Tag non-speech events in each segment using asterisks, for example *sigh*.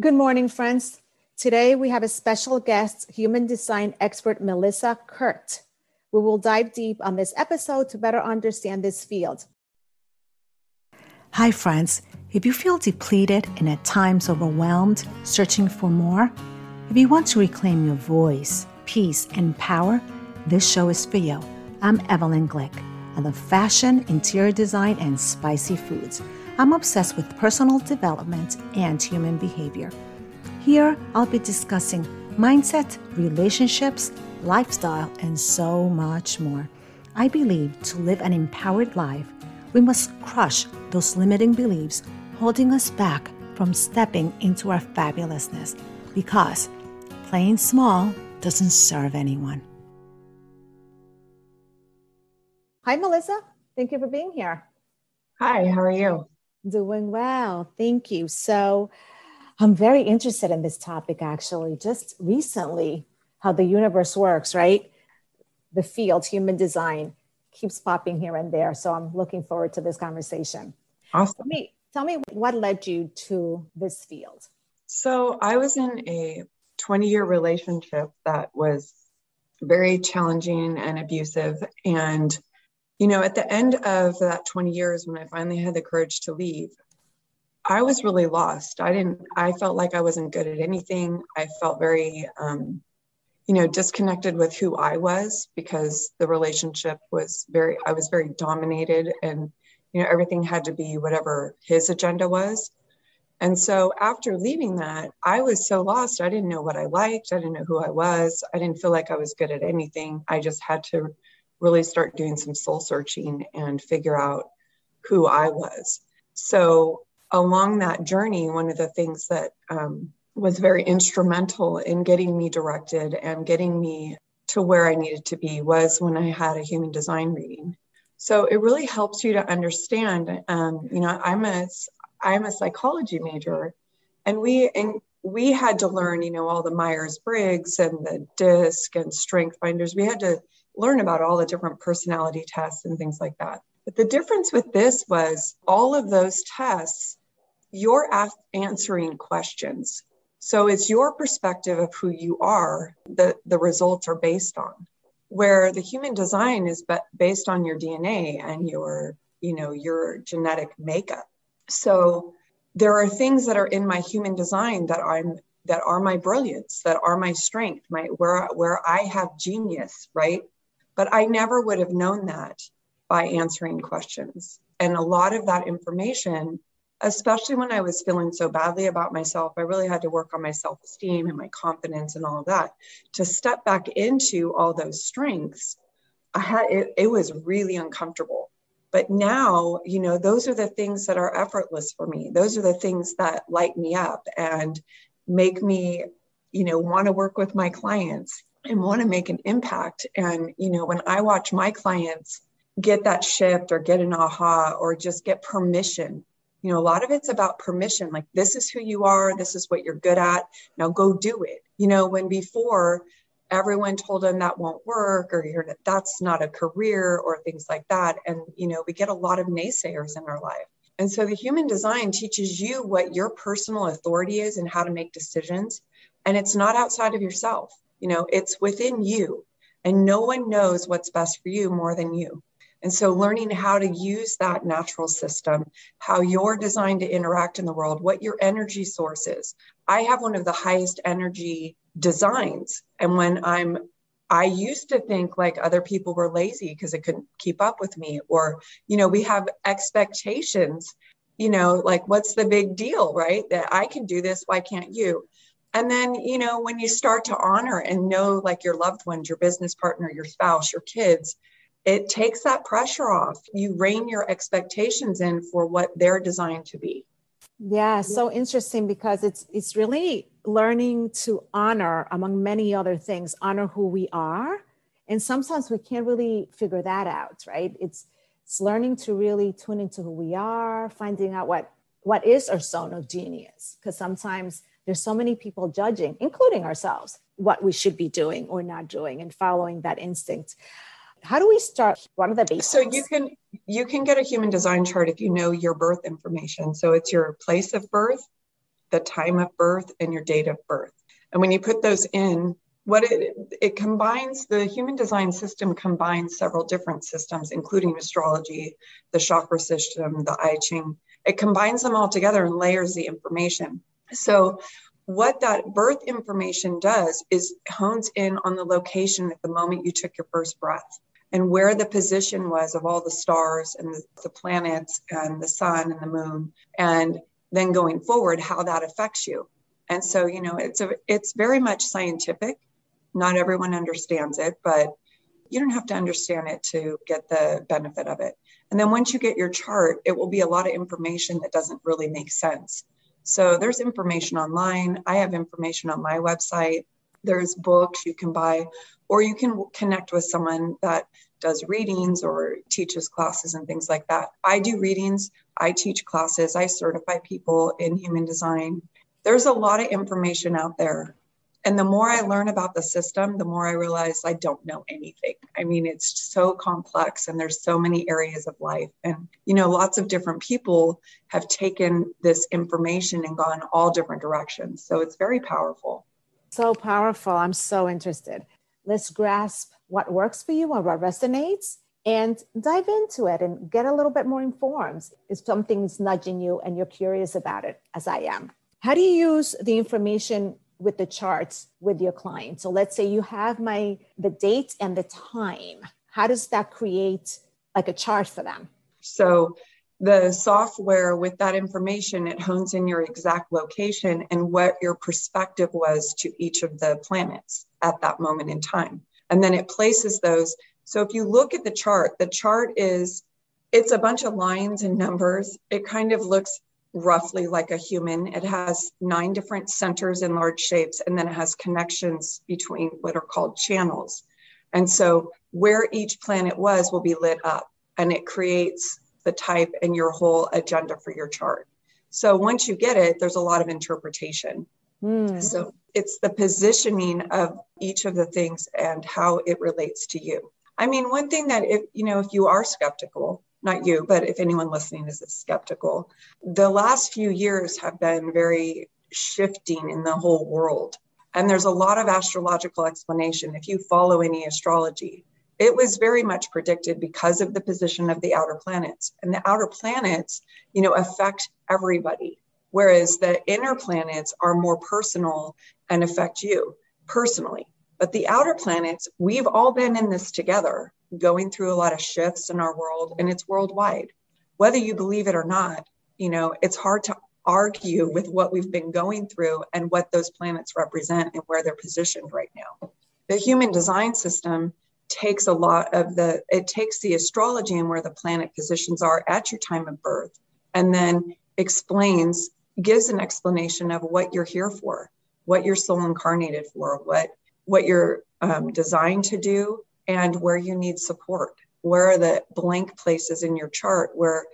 Good morning, friends. Today we have a special guest, human design expert Melissa Kirk. We will dive deep on this episode to better understand this field. Hi, friends. If you feel depleted and at times overwhelmed, searching for more, if you want to reclaim your voice, peace, and power, this show is for you. I'm Evelyn Glick. I love fashion, interior design, and spicy foods. I'm obsessed with personal development and human behavior. Here, I'll be discussing mindset, relationships, lifestyle, and so much more. I believe to live an empowered life, we must crush those limiting beliefs holding us back from stepping into our fabulousness because playing small doesn't serve anyone. Hi, Melissa. Thank you for being here. Hi, how are you? Doing well. Thank you. So, I'm very interested in this topic actually, just recently, how the universe works, right? The field, human design, keeps popping here and there. So, I'm looking forward to this conversation. Awesome. Tell me, tell me what led you to this field? So, I was in a 20 year relationship that was very challenging and abusive. And you know, at the end of that 20 years, when I finally had the courage to leave, I was really lost. I didn't, I felt like I wasn't good at anything. I felt very, um, you know, disconnected with who I was because the relationship was very, I was very dominated and, you know, everything had to be whatever his agenda was. And so after leaving that, I was so lost. I didn't know what I liked. I didn't know who I was. I didn't feel like I was good at anything. I just had to really start doing some soul searching and figure out who I was. So, along that journey, one of the things that um, was very instrumental in getting me directed and getting me to where I needed to be was when I had a human design reading. So it really helps you to understand. Um, you know, I'm a I'm a psychology major, and we and we had to learn, you know, all the Myers Briggs and the DISC and Strength Finders. We had to learn about all the different personality tests and things like that. But the difference with this was all of those tests, you're answering questions. So it's your perspective of who you are that the results are based on. Where the human design is based on your DNA and your, you know, your genetic makeup. So there are things that are in my human design that I'm that are my brilliance, that are my strength, my where where I have genius, right? But I never would have known that by answering questions. And a lot of that information, especially when I was feeling so badly about myself, I really had to work on my self esteem and my confidence and all of that to step back into all those strengths. I had it, it was really uncomfortable. But now, you know, those are the things that are effortless for me. Those are the things that light me up and make me, you know, want to work with my clients and want to make an impact. And, you know, when I watch my clients get that shift or get an aha or just get permission, you know, a lot of it's about permission. Like, this is who you are, this is what you're good at. Now go do it. You know, when before everyone told them that won't work or you're that's not a career or things like that. And, you know, we get a lot of naysayers in our life. And so the human design teaches you what your personal authority is and how to make decisions. And it's not outside of yourself. You know, it's within you, and no one knows what's best for you more than you. And so, learning how to use that natural system, how you're designed to interact in the world, what your energy source is. I have one of the highest energy designs. And when I'm, I used to think like other people were lazy because they couldn't keep up with me, or, you know, we have expectations, you know, like what's the big deal, right? That I can do this, why can't you? And then you know when you start to honor and know like your loved ones your business partner your spouse your kids it takes that pressure off. You rein your expectations in for what they're designed to be. Yeah so interesting because it's it's really learning to honor among many other things honor who we are. And sometimes we can't really figure that out right? It's it's learning to really tune into who we are finding out what what is our zone of genius. Because sometimes there's so many people judging, including ourselves, what we should be doing or not doing and following that instinct. How do we start? What are the basics? So you can you can get a human design chart if you know your birth information. So it's your place of birth, the time of birth, and your date of birth. And when you put those in, what it it combines the human design system combines several different systems including astrology the chakra system the i ching it combines them all together and layers the information so what that birth information does is hones in on the location at the moment you took your first breath and where the position was of all the stars and the, planets and the sun and the moon and then going forward how that affects you and so you know it's a it's very much scientific not everyone understands it, but you don't have to understand it to get the benefit of it. And then once you get your chart, it will be a lot of information that doesn't really make sense. So there's information online. I have information on my website. There's books you can buy, or you can connect with someone that does readings or teaches classes and things like that. I do readings, I teach classes, I certify people in human design. There's a lot of information out there and the more I learn about the system, the more I realize I don't know anything. I mean, it's so complex and there's so many areas of life. And, you know, lots of different people have taken this information and gone all different directions. So it's very powerful. So powerful. I'm so interested. Let's grasp what works for you and what resonates and dive into it and get a little bit more informed if something's nudging you and you're curious about it, as I am. How do you use the information with the charts with your client. So let's say you have my the date and the time. How does that create like a chart for them? So the software with that information it hones in your exact location and what your perspective was to each of the planets at that moment in time and then it places those so if you look at the chart the chart is it's a bunch of lines and numbers it kind of looks roughly like a human. It has nine different centers in large shapes, and then it has connections between what are called channels. And so, where each planet was will be lit up, and it creates the type and your whole agenda for your chart. So, once you get it, there's a lot of interpretation. Mm. So, it's the positioning of each of the things and how it relates to you. I mean, one thing that if you know, if you are skeptical, not you, but if anyone listening is skeptical, the last few years have been very shifting in the whole world. And there's a lot of astrological explanation. If you follow any astrology, it was very much predicted because of the position of the outer planets. And the outer planets, you know, affect everybody, whereas the inner planets are more personal and affect you personally. But the outer planets, we've all been in this together going through a lot of shifts in our world and it's worldwide. Whether you believe it or not, you know, it's hard to argue with what we've been going through and what those planets represent and where they're positioned right now. The human design system takes a lot of the it takes the astrology and where the planet positions are at your time of birth and then explains gives an explanation of what you're here for what your soul incarnated for what what you're um, designed to do and where you need support. Where are the blank places in your chart where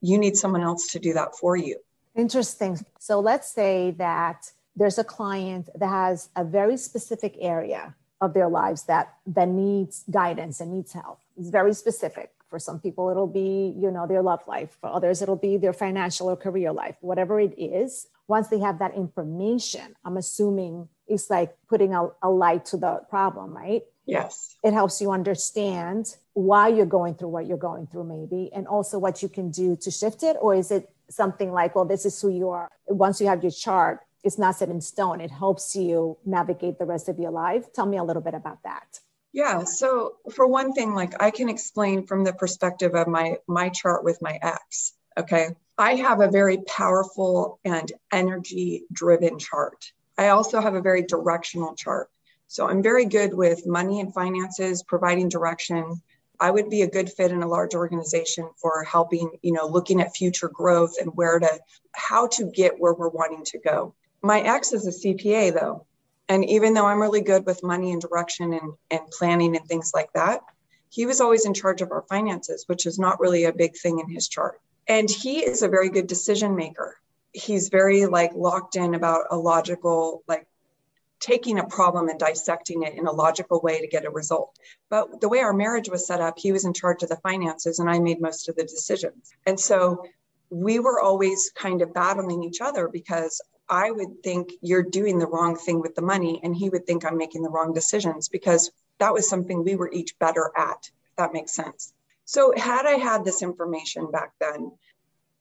you need someone else to do that for you? Interesting. So let's say that there's a client that has a very specific area of their lives that that needs guidance and needs help. It's very specific. For some people, it'll be, you know, their love life. For others, it'll be their financial or career life, whatever it is. Once they have that information, I'm assuming it's like putting a, a light to the problem, right? Yes. It helps you understand why you're going through what you're going through, maybe, and also what you can do to shift it. Or is it something like, well, this is who you are? Once you have your chart, it's not set in stone. It helps you navigate the rest of your life. Tell me a little bit about that. Yeah. So for one thing, like I can explain from the perspective of my my chart with my ex. Okay. I have a very powerful and energy driven chart. I also have a very directional chart. So I'm very good with money and finances, providing direction. I would be a good fit in a large organization for helping, you know, looking at future growth and where to, how to get where we're wanting to go. My ex is a CPA though. And even though I'm really good with money and direction and, and planning and things like that, he was always in charge of our finances, which is not really a big thing in his chart. And he is a very good decision maker. He's very like locked in about a logical, like taking a problem and dissecting it in a logical way to get a result. But the way our marriage was set up, he was in charge of the finances and I made most of the decisions. And so we were always kind of battling each other because I would think you're doing the wrong thing with the money, and he would think I'm making the wrong decisions because that was something we were each better at, if that makes sense. So, had I had this information back then,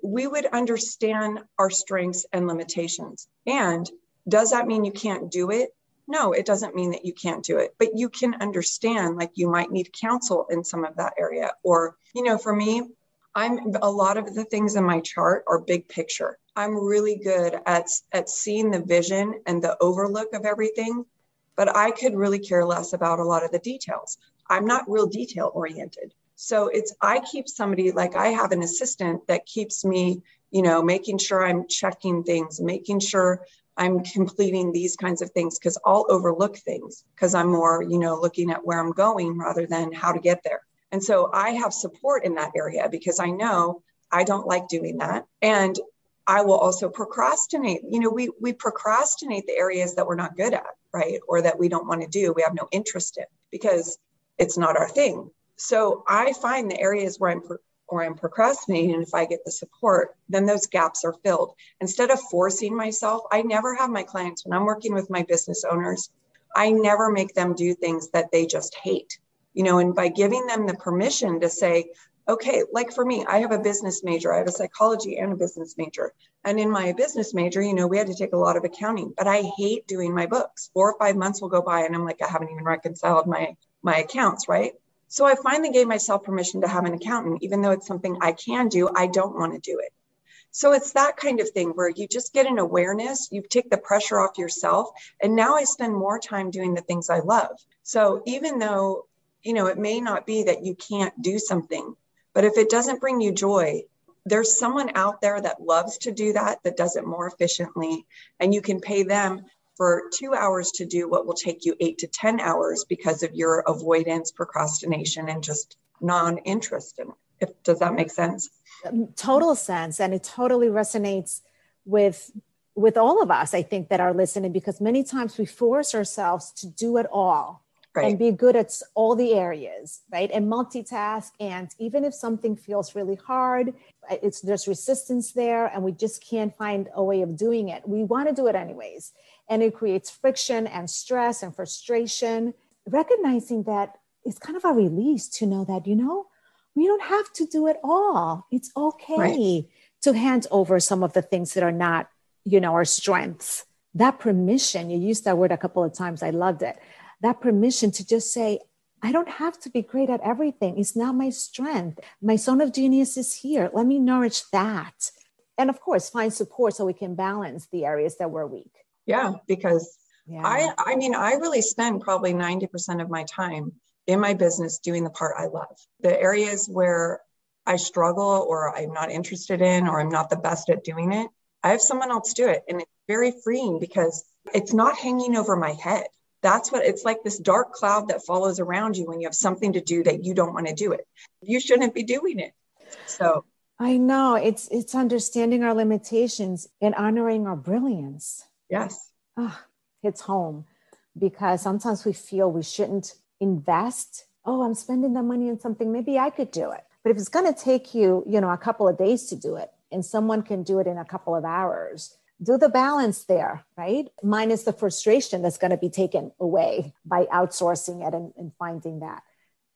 we would understand our strengths and limitations. And does that mean you can't do it? No, it doesn't mean that you can't do it, but you can understand like you might need counsel in some of that area. Or, you know, for me, I'm a lot of the things in my chart are big picture. I'm really good at, at seeing the vision and the overlook of everything, but I could really care less about a lot of the details. I'm not real detail oriented. So it's, I keep somebody like I have an assistant that keeps me, you know, making sure I'm checking things, making sure I'm completing these kinds of things because I'll overlook things because I'm more, you know, looking at where I'm going rather than how to get there. And so I have support in that area because I know I don't like doing that. And I will also procrastinate. You know, we we procrastinate the areas that we're not good at, right? Or that we don't want to do, we have no interest in because it's not our thing. So I find the areas where I'm or I'm procrastinating, if I get the support, then those gaps are filled. Instead of forcing myself, I never have my clients when I'm working with my business owners, I never make them do things that they just hate you know, and by giving them the permission to say, okay, like for me, I have a business major, I have a psychology and a business major. And in my business major, you know, we had to take a lot of accounting, but I hate doing my books. Four or five months will go by and I'm like, I haven't even reconciled my my accounts, right? So I finally gave myself permission to have an accountant, even though it's something I can do, I don't want to do it. So it's that kind of thing where you just get an awareness, you take the pressure off yourself. And now I spend more time doing the things I love. So even though you know, it may not be that you can't do something, but if it doesn't bring you joy, there's someone out there that loves to do that, that does it more efficiently, and you can pay them for two hours to do what will take you eight to 10 hours because of your avoidance, procrastination, and just non interest in it. If, does that make sense? Um, total sense. And it totally resonates with with all of us i think that are listening because many times we force ourselves to do it all right. and be good at all the areas, right? And multitask. And even if something feels really hard, uh, it's there's resistance there, and we just can't find a way of doing it. We want to do it anyways, and it creates friction and stress and frustration. Recognizing that it's kind of a release to know that you know we don't have to do it all. It's okay right. to hand over some of the things that are not, you know, our strengths. That permission, you used that word a couple of times. I loved it that permission to just say, I don't have to be great at everything. It's not my strength. My zone of genius is here. Let me nourish that. And of course, find support so we can balance the areas that we're weak. Yeah, because yeah. I I mean, I really spend probably 90% of my time in my business doing the part I love. The areas where I struggle or I'm not interested in or I'm not the best at doing it, I have someone else do it. And it's very freeing because it's not hanging over my head that's what it's like this dark cloud that follows around you when you have something to do that you don't want to do it you shouldn't be doing it so i know it's it's understanding our limitations and honoring our brilliance yes oh, it's home because sometimes we feel we shouldn't invest oh i'm spending the money on something maybe i could do it but if it's going to take you you know a couple of days to do it and someone can do it in a couple of hours do the balance there, right? Minus the frustration that's going to be taken away by outsourcing it and, and, finding that.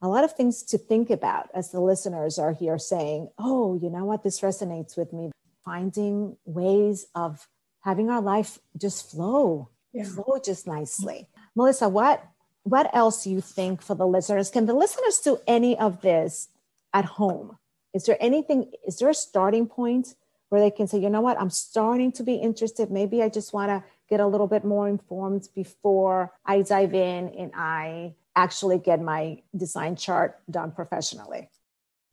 A lot of things to think about as the listeners are here saying, oh, you know what, this resonates with me. Finding ways of having our life just flow, yeah. flow just nicely. Melissa, what what else do you think for the listeners? Can the listeners do any of this at home? Is there anything, is there a starting point where they can say, you know what, I'm starting to be interested. Maybe I just want to get a little bit more informed before I dive in and I actually get my design chart done professionally.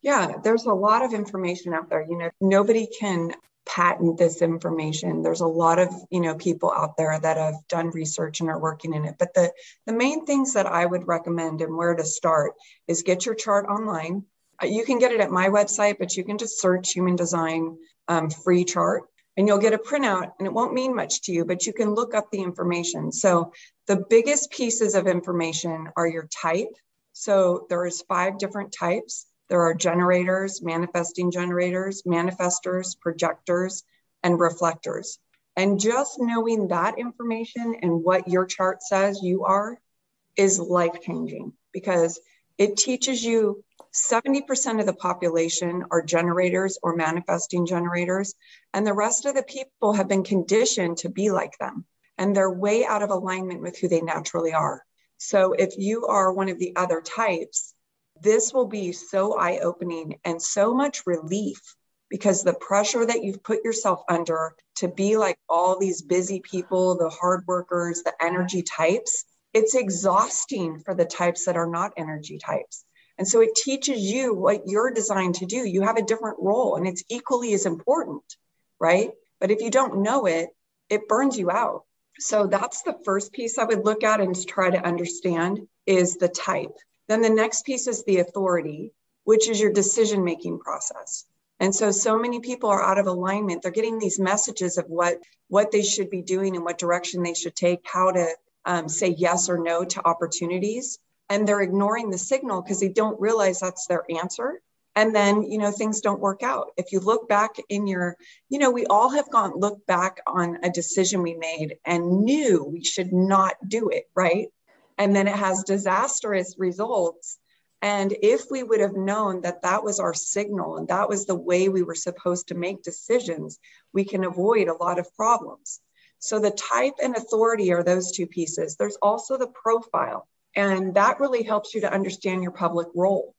Yeah, there's a lot of information out there. You know, nobody can patent this information. There's a lot of, you know, people out there that have done research and are working in it. But the the main things that I would recommend and where to start is get your chart online. You can get it at my website, but you can just search human design um, free chart and you'll get a printout and it won't mean much to you, but you can look up the information. So the biggest pieces of information are your type. So there is five different types. There are generators, manifesting generators, manifestors, projectors, and reflectors. And just knowing that information and what your chart says you are is life changing because it teaches you 70% of the population are generators or manifesting generators, and the rest of the people have been conditioned to be like them, and they're way out of alignment with who they naturally are. So, if you are one of the other types, this will be so eye opening and so much relief because the pressure that you've put yourself under to be like all these busy people, the hard workers, the energy types, it's exhausting for the types that are not energy types. And so it teaches you what you're designed to do. You have a different role and it's equally as important, right? But if you don't know it, it burns you out. So that's the first piece I would look at and try to understand is the type. Then the next piece is the authority, which is your decision making process. And so so many people are out of alignment. They're getting these messages of what what they should be doing and what direction they should take, how to um, say yes or no to opportunities and they're ignoring the signal because they don't realize that's their answer and then you know things don't work out if you look back in your you know we all have gone look back on a decision we made and knew we should not do it right and then it has disastrous results and if we would have known that that was our signal and that was the way we were supposed to make decisions we can avoid a lot of problems so the type and authority are those two pieces there's also the profile and that really helps you to understand your public role,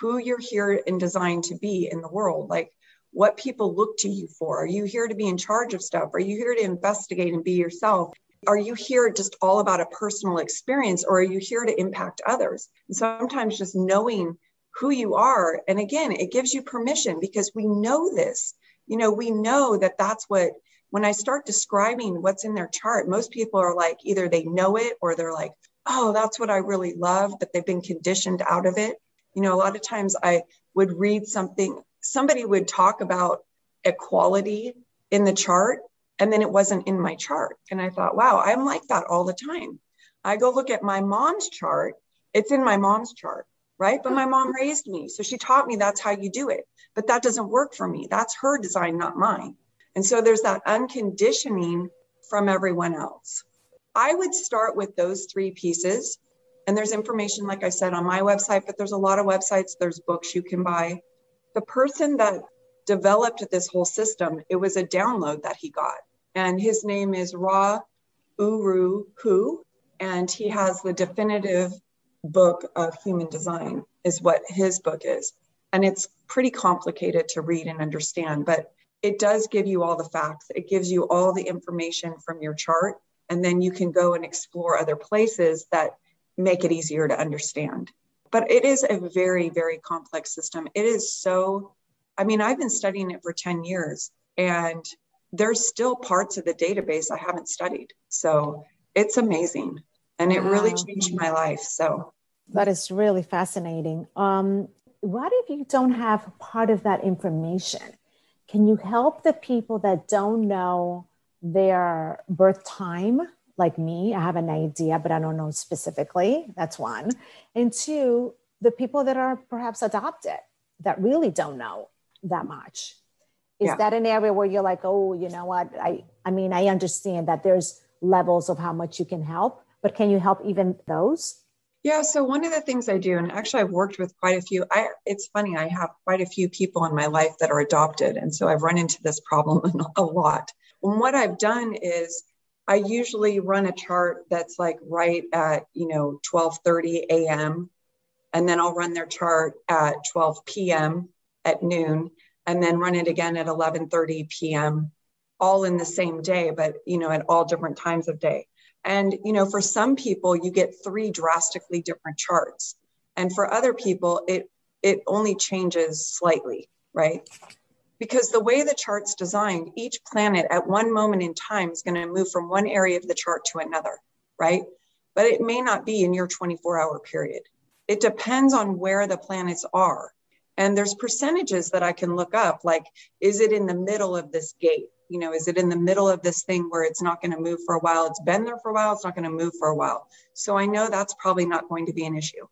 who you're here and designed to be in the world. Like what people look to you for. Are you here to be in charge of stuff? Are you here to investigate and be yourself? Are you here just all about a personal experience or are you here to impact others? And sometimes just knowing who you are. And again, it gives you permission because we know this. You know, we know that that's what, when I start describing what's in their chart, most people are like either they know it or they're like, oh, that's what I really love, but they've been conditioned out of it. You know, a lot of times I would read something, somebody would talk about equality in the chart, and then it wasn't in my chart. And I thought, wow, I'm like that all the time. I go look at my mom's chart, it's in my mom's chart, right? But my mom raised me. So she taught me that's how you do it. But that doesn't work for me. That's her design, not mine. And so there's that unconditioning from everyone else. I would start with those three pieces. And there's information, like I said, on my website, but there's a lot of websites, there's books you can buy. The person that developed this whole system, it was a download that he got. And his name is Ra Uru Hu, and he has the definitive book of human design, is what his book is. And it's pretty complicated to read and understand, but it does give you all the facts. It gives you all the information from your chart and then you can go and explore other places that make it easier to understand. But it is a very, very complex system. It is so, I mean, I've been studying it for 10 years and there's still parts of the database I haven't studied. So it's amazing. And it wow. really changed my life. So that is really fascinating. Um, what if you don't have part of that information? Can you help the people that don't know their birth time, like me. I have an idea, but I don't know specifically. That's one. And two, the people that are perhaps adopted that really don't know that much. Is yeah. that an area where you're like, oh, you know what? I, I mean, I understand that there's levels of how much you can help, but can you help even those? Yeah, so one of the things I do, and actually I've worked with quite a few, I it's funny, I have quite a few people in my life that are adopted. And so I've run into this problem *laughs* a lot. And what I've done is I usually run a chart that's like right at, you know, 12:30 a.m. and then I'll run their chart at 12 p.m. at noon and then run it again at 11:30 p.m. all in the same day but, you know, at all different times of day. And, you know, for some people you get three drastically different charts. And for other people it it only changes slightly, right? because the way the chart's designed, each planet at one moment in time is going to move from one area of the chart to another, right? But it may not be in your 24 hour period. It depends on where the planets are. And there's percentages that I can look up, like, is it in the middle of this gate? You know, is it in the middle of this thing where it's not going to move for a while? It's been there for a while, it's not going to move for a while. So I know that's probably not going to be an issue.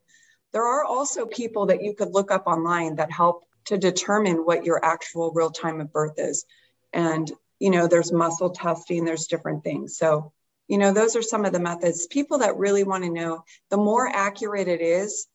There are also people that you could look up online that help to determine what your actual real time of birth is. And, you know, there's muscle testing, there's different things. So, you know, those are some of the methods. People that really want to know, the more accurate it is,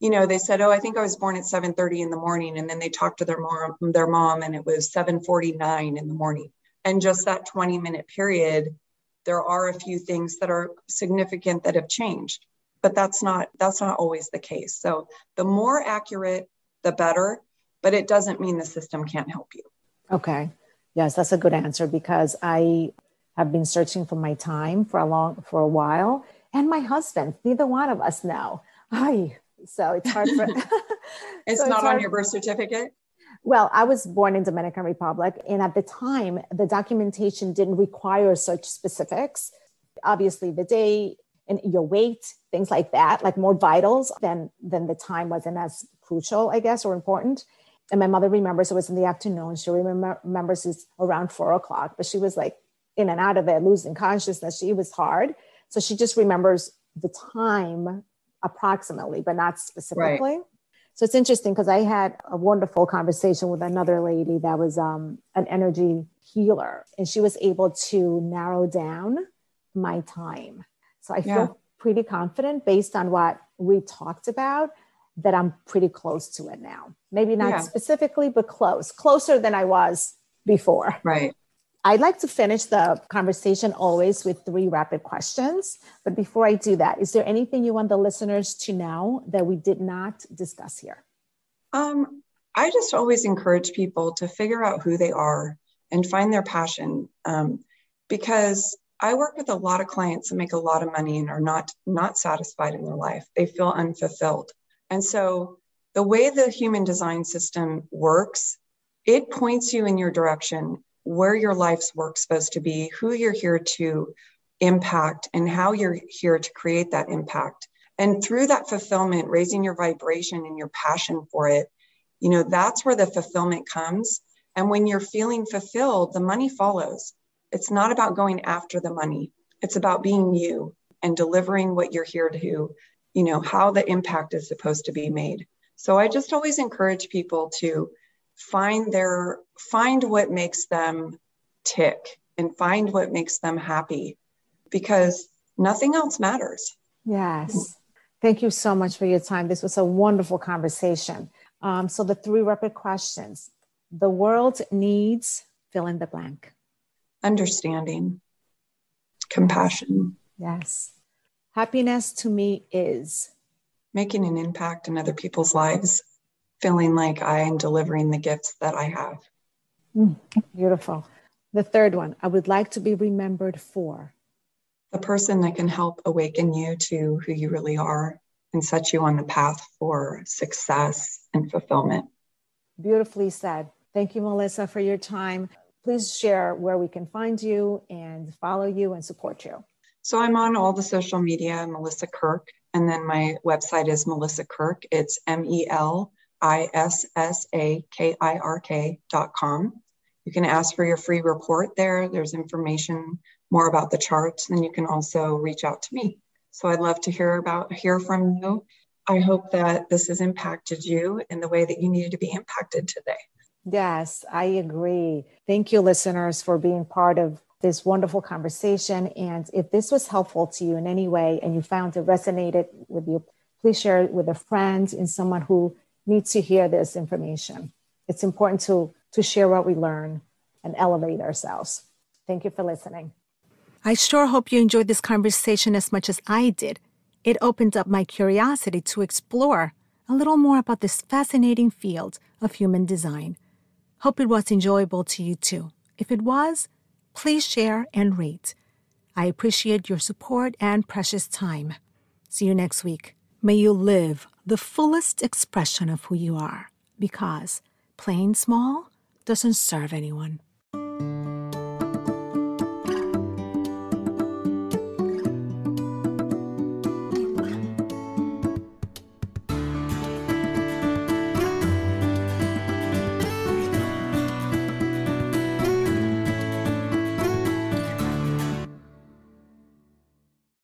you know, they said, "Oh, I think I was born at 7:30 in the morning," and then they talked to their mom, their mom, and it was 7:49 in the morning. And just that 20 minute period, there are a few things that are significant that have changed, but that's not that's not always the case. So the more accurate, the better. But it doesn't mean the system can't help you. Okay. Yes, that's a good answer because I have been searching for my time for a long for a while, and my husband. Neither one of us know. I so it's hard for. *laughs* it's so not it's on your birth certificate. Well, I was born in Dominican Republic, and at the time, the documentation didn't require such specifics. Obviously, the day and your weight, things like that, like more vitals, than than the time wasn't as crucial, I guess, or important and my mother remembers it was in the afternoon. She remember, remembers it's around four o'clock, but she was like in and out of it, losing consciousness. She was hard. So she just remembers the time approximately, but not specifically. Right. So it's interesting because I had a wonderful conversation with another lady that was um, an energy healer, and she was able to narrow down my time. So I feel yeah. pretty confident based on what we talked about that I'm pretty close to it now. Maybe not yeah. specifically, but close, closer than I was before. Right. I'd like to finish the conversation always with three rapid questions. But before I do that, is there anything you want the listeners to know that we did not discuss here? Um, I just always encourage people to figure out who they are and find their passion. Um, because I work with a lot of clients that make a lot of money and are not not satisfied in their life. They feel unfulfilled. And so the way the human design system works, it points you in your direction where your life's work supposed to be, who you're here to impact, and how you're here to create that impact. And through that fulfillment, raising your vibration and your passion for it, you know, that's where the fulfillment comes. And when you're feeling fulfilled, the money follows. It's not about going after the money, it's about being you and delivering what you're here to you know how the impact is supposed to be made so i just always encourage people to find their find what makes them tick and find what makes them happy because nothing else matters. Yes. Thank you so much for your time. This was a wonderful conversation. Um, so the three rapid questions. The world needs fill in the blank. Understanding. Compassion. Yes. Happiness to me is making an impact in other people's lives, feeling like I am delivering the gifts that I have. Mm, beautiful. The third one, I would like to be remembered for the person that can help awaken you to who you really are and set you on the path for success and fulfillment. Beautifully said. Thank you, Melissa, for your time. Please share where we can find you and follow you and support you. So I'm on all the social media, Melissa Kirk, and then my website is Melissa Kirk. It's M E L I S S A K I R K dot com. You can ask for your free report there. There's information more about the charts, and you can also reach out to me. So I'd love to hear about hear from you. I hope that this has impacted you in the way that you needed to be impacted today. Yes, I agree. Thank you, listeners, for being part of this wonderful conversation. And if this was helpful to you in any way and you found it resonated with you, please share it with a friend and someone who needs to hear this information. It's important to, to share what we learn and elevate ourselves. Thank you for listening. I sure hope you enjoyed this conversation as much as I did. It opened up my curiosity to explore a little more about this fascinating field of human design. Hope it was enjoyable to you too. If it was, Please share and rate. I appreciate your support and precious time. See you next week. May you live the fullest expression of who you are because playing small doesn't serve anyone.